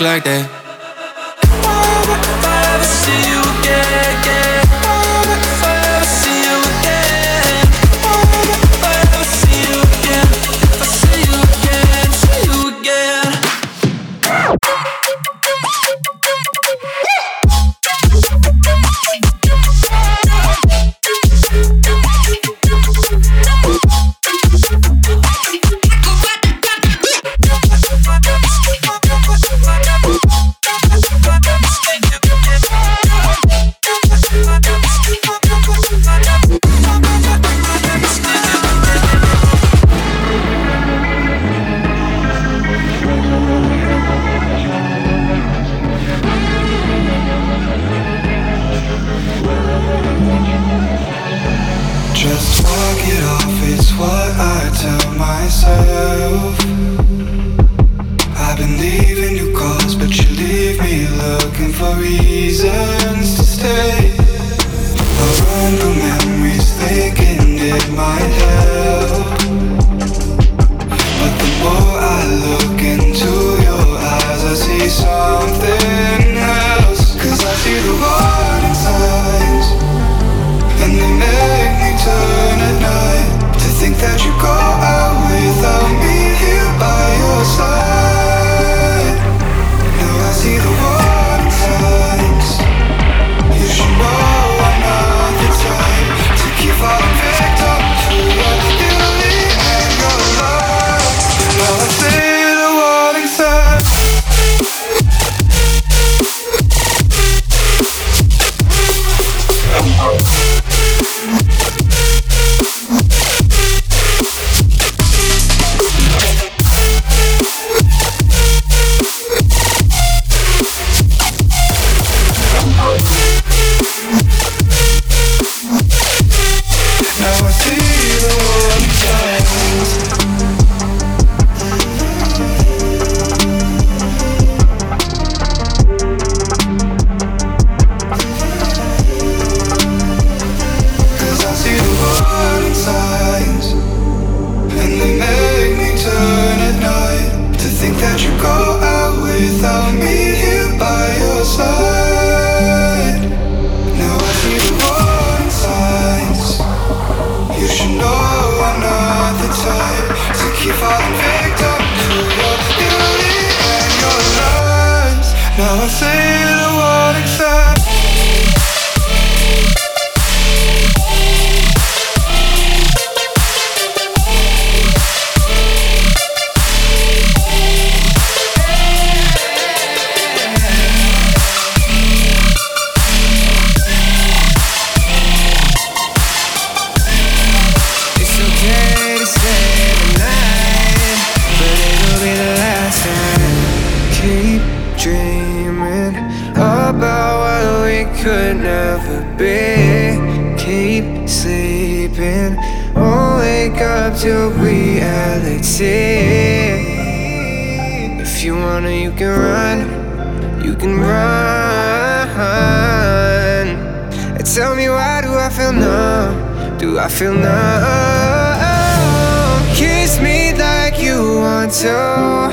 like that. Where'd you go out without me here by your side? I feel now? Kiss me like you want to.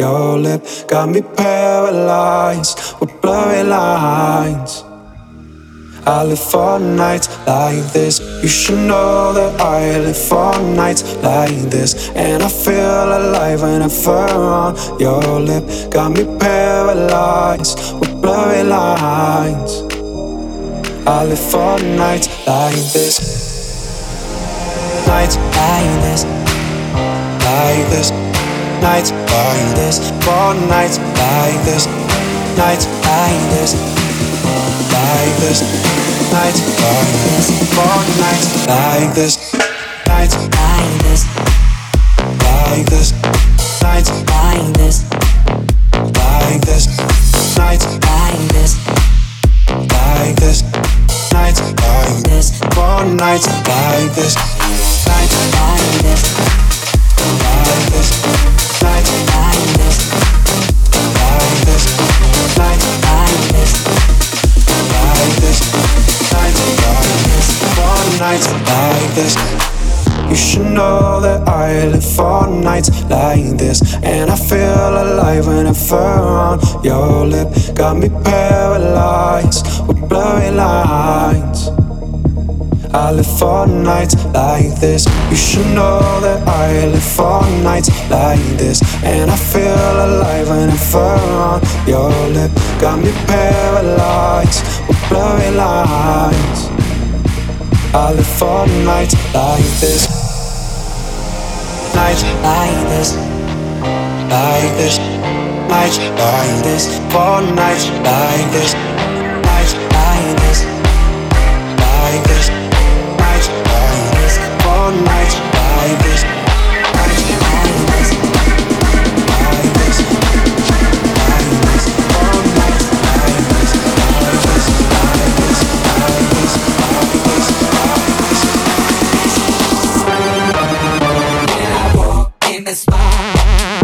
Your lip. Got me paralyzed with blurry lines. I live for nights like this. You should know that I live for nights like this. And I feel alive when I whenever on your lip. Got me paralyzed with blurry lines. I live for nights like this. Nights like this. Like this. Nights like this. For nights like this. Nights like this. Like this. Nights like this. For nights like this. Nights like this. Like this. Nights like this. Like this. Nights like this. Like this nights like this, for nights like this, your lip Got me paralyzed with blurry lines. I live for nights like this. You should know that I live for nights like this. And I feel alive whenever on your lip. Got me paralyzed with blurry lines. I live for nights like this. Nights like this. Like this. Nights like this For nights like this Nights like this Like this Nights like this nights like this Nights like this Like this nights like this Like this Like this Like this Like this in the spot.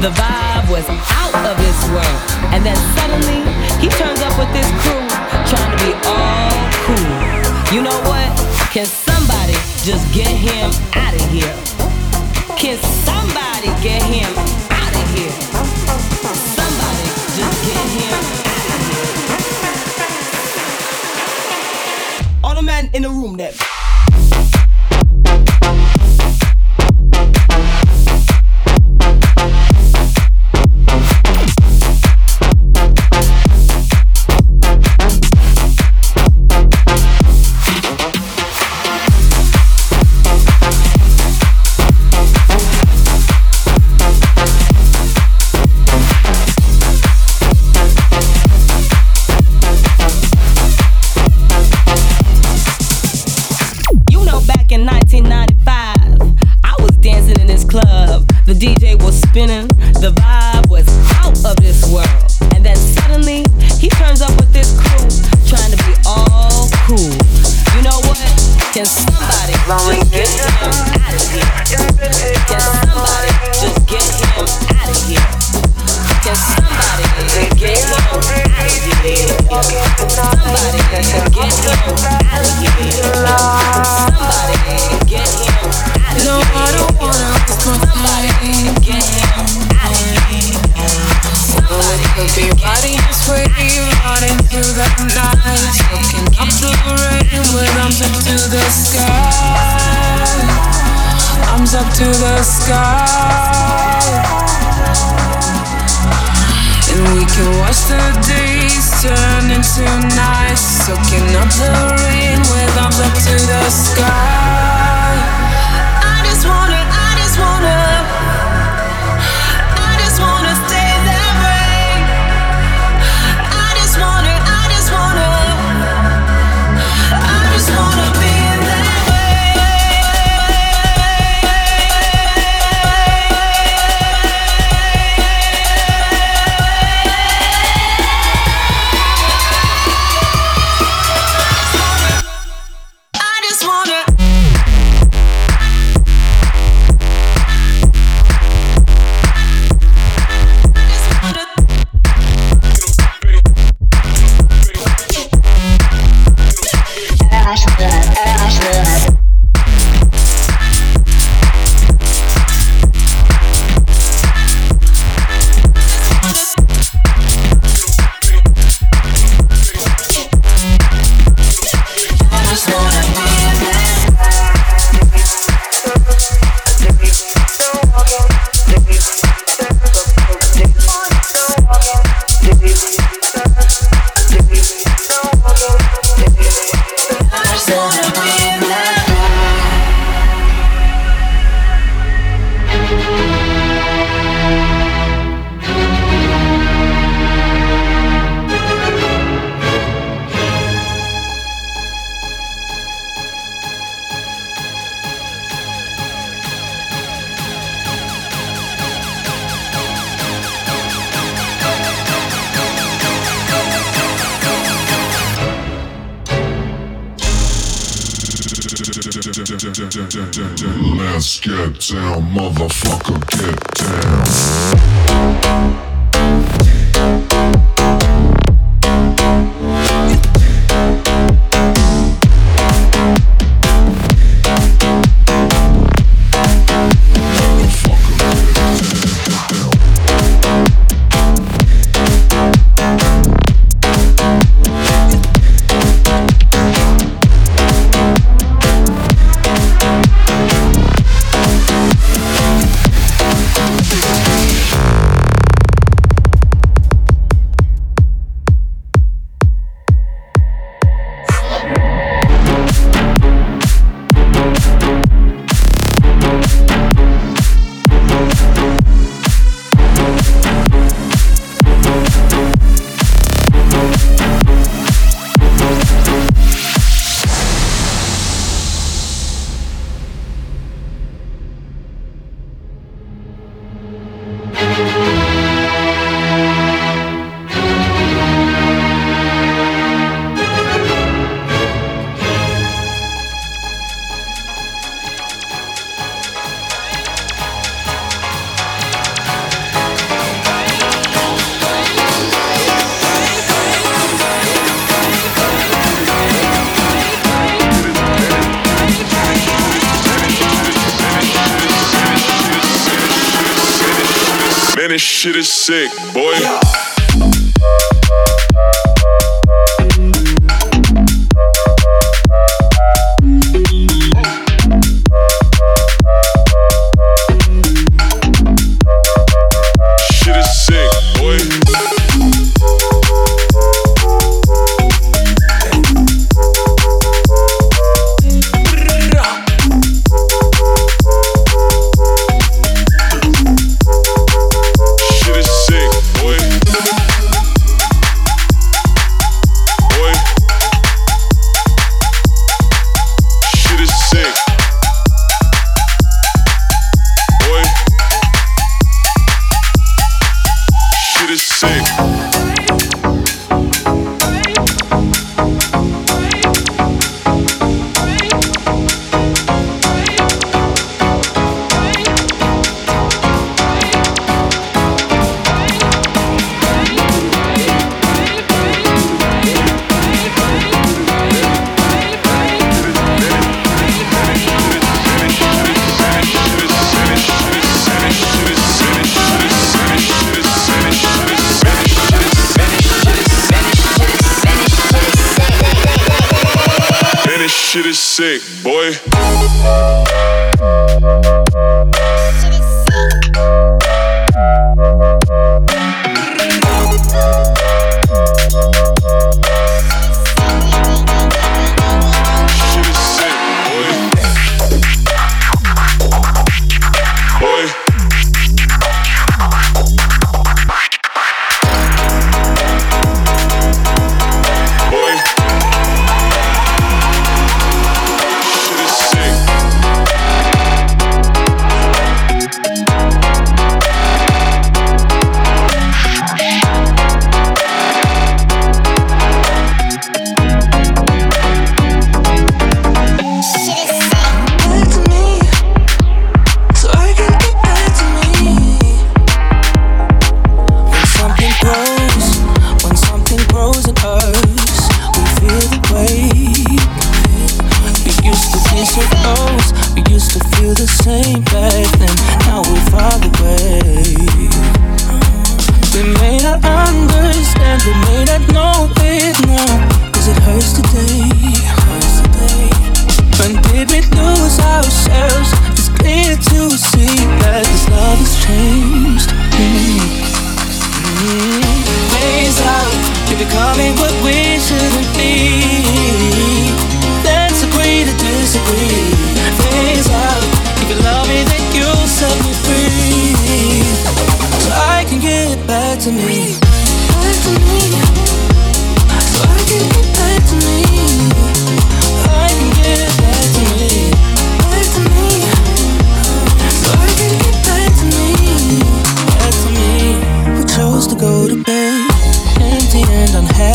The vibe was out of this world. And then suddenly, he turns up with this crew, trying to be all cool. You know what? Can somebody just get him out of here? Can somebody get him out of here? Somebody just get him out of here. All the men in the room there. sky. And we can watch the days turn into nights, soaking up the rain with our back to the sky. let's get down, motherfucker, get down. Man, this shit is sick, boy.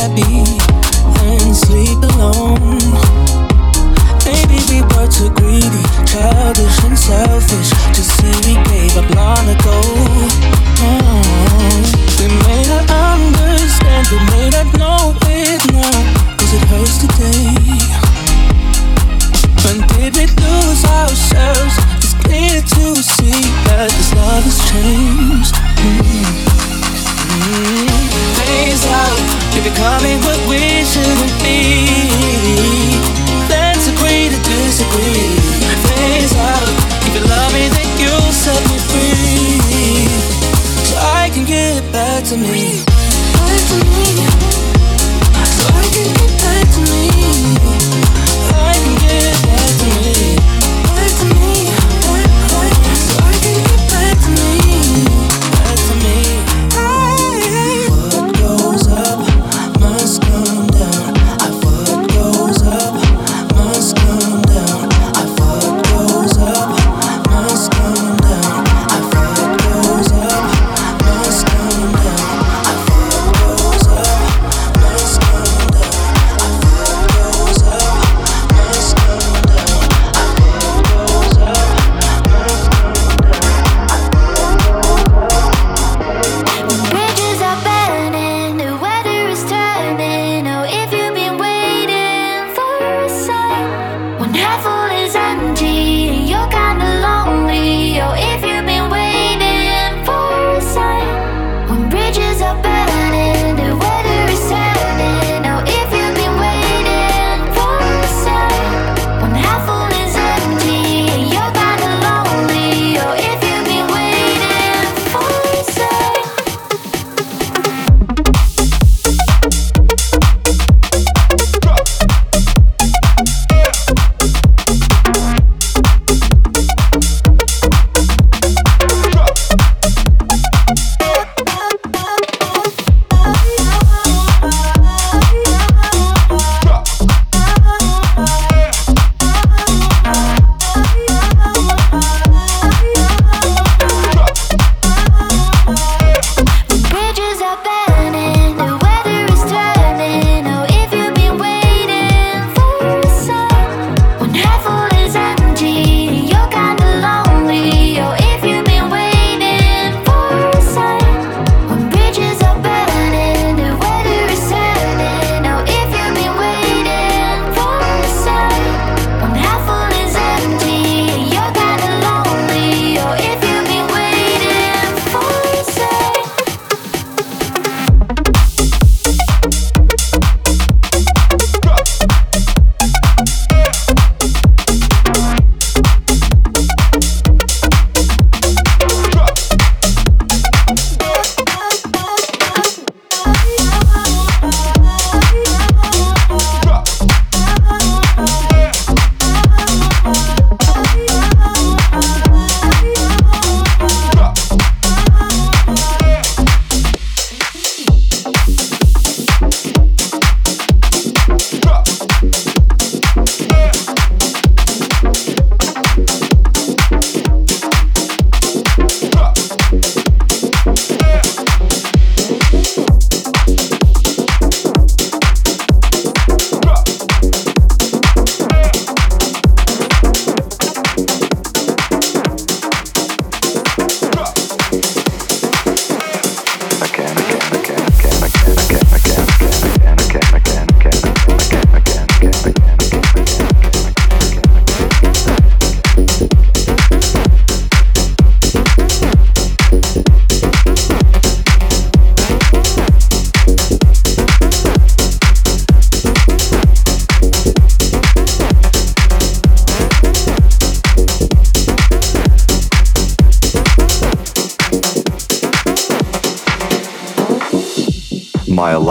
Unhappy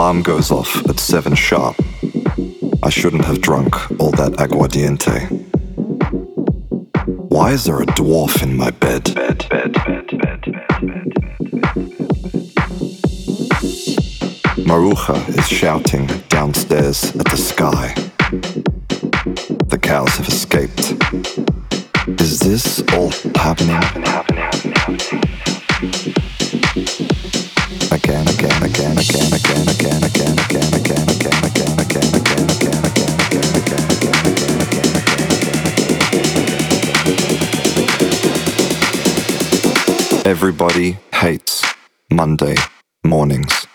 alarm goes off at 7 sharp. I shouldn't have drunk all that aguardiente. Why is there a dwarf in my bed? Maruja is shouting downstairs at the sky. The cows have escaped. Is this all happening? Everybody hates Monday mornings.